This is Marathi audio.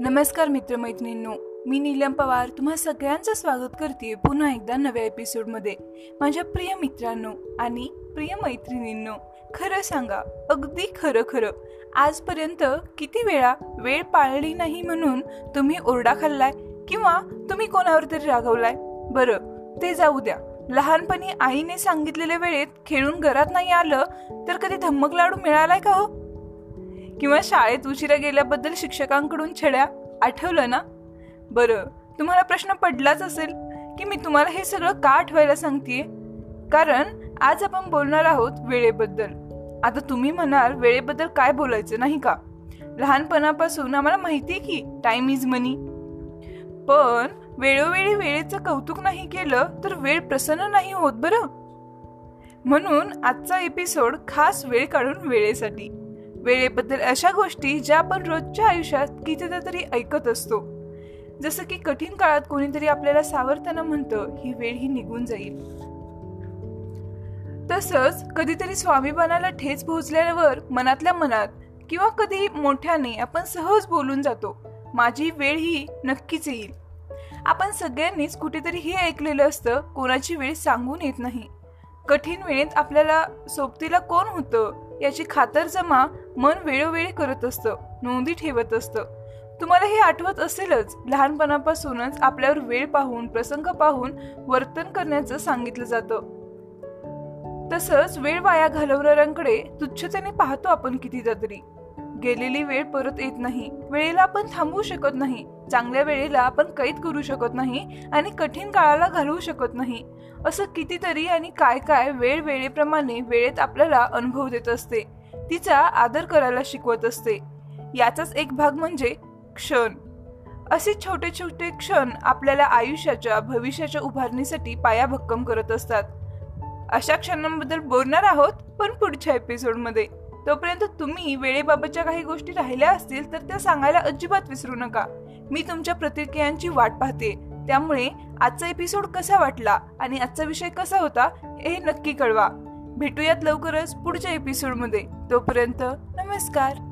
नमस्कार मित्रमैत्रिणींनो मी नीलम पवार तुम्हा सगळ्यांचं स्वागत करते पुन्हा एकदा नव्या एपिसोडमध्ये. माझ्या प्रिय मित्रांनो आणि प्रिय मैत्रिणींनो खरं सांगा अगदी खरं खरं आजपर्यंत किती वेळा वेळ पाळली नाही म्हणून तुम्ही ओरडा खाल्लाय किंवा तुम्ही कोणावर तरी रागवलाय? बरं ते जाऊ द्या. लहानपणी आईने सांगितलेल्या वेळेत खेळून घरात नाही आलं तर कधी धम्मक लाडू मिळालाय का हो? किंवा शाळेत उशिरा गेल्याबद्दल शिक्षकांकडून छड्या आठवलं ना? बरं तुम्हाला प्रश्न पडलाच असेल की मी तुम्हाला हे सगळं का आठवायला सांगतेय? कारण आज आपण बोलणार आहोत वेळेबद्दल. आता तुम्ही म्हणाल वेळेबद्दल काय बोलायचं नाही का? लहानपणापासून आम्हाला माहितीये की टाइम इज मनी पण वेळोवेळी वेळेचं कौतुक नाही केलं तर वेळ प्रसन्न नाही होत बरं. म्हणून आजचा एपिसोड खास वेळ काढून वेळेसाठी. वेळेबद्दल अशा गोष्टी ज्या आपण रोजच्या आयुष्यात कितीदा तरी ऐकत असतो. जसं की कठीण काळात कोणीतरी आपल्याला सावरताना म्हणतं ही वेळ ही निघून जाईल. तसंच कधीतरी स्वामीपणाला ठेच पोहोचल्यावर मनातल्या मनात किंवा कधी मोठ्याने आपण सहज बोलून जातो माझी वेळ ही नक्कीच येईल. आपण सगळ्यांनीच कुठेतरी हे ऐकलेलं असतं कोणाची वेळ सांगून येत नाही. कठीण वेळेत आपल्याला सोबतीला कोण होतं याची खातरजमा मन वेळोवेळी करत असतं नोंदी ठेवत असतं. तुम्हाला हे आठवत असेलच लहानपणापासूनच आपल्यावर वेळ पाहून प्रसंग पाहून वर्तन करण्याचं सांगितलं जातं. तसंच वेळ वाया घालवणाऱ्यांकडे तुच्छतेने पाहतो आपण कितीदा तरी. गेलेली वेळ परत येत नाही. वेळेला आपण थांबवू शकत नाही. चांगल्या वेळेला आपण कैद करू शकत नाही आणि कठीण काळाला घालवू शकत नाही. असं कितीतरी आणि काय काय वेळ वेळेप्रमाणे वेळेत आपल्याला अनुभव देत असते. तिचा आदर करायला शिकवत असते. याचाच एक भाग म्हणजे क्षण. असे छोटे छोटे क्षण आपल्याला आयुष्याच्या भविष्याच्या उभारणीसाठी पाया भक्कम करत असतात. अशा क्षणांबद्दल बोलणार आहोत पण पुढच्या एपिसोडमध्ये तोपर्यंत तुम्ही वेळेबाबतच्या काही गोष्टी राहिल्या असतील तर त्या सांगायला अजिबात विसरू नका. मी तुमच्या प्रतिक्रियांची वाट पाहते. त्यामुळे आजचा एपिसोड कसा वाटला आणि आजचा विषय कसा होता हे नक्की कळवा. भेटूयात लवकरच पुढच्या एपिसोडमध्ये तोपर्यंत नमस्कार.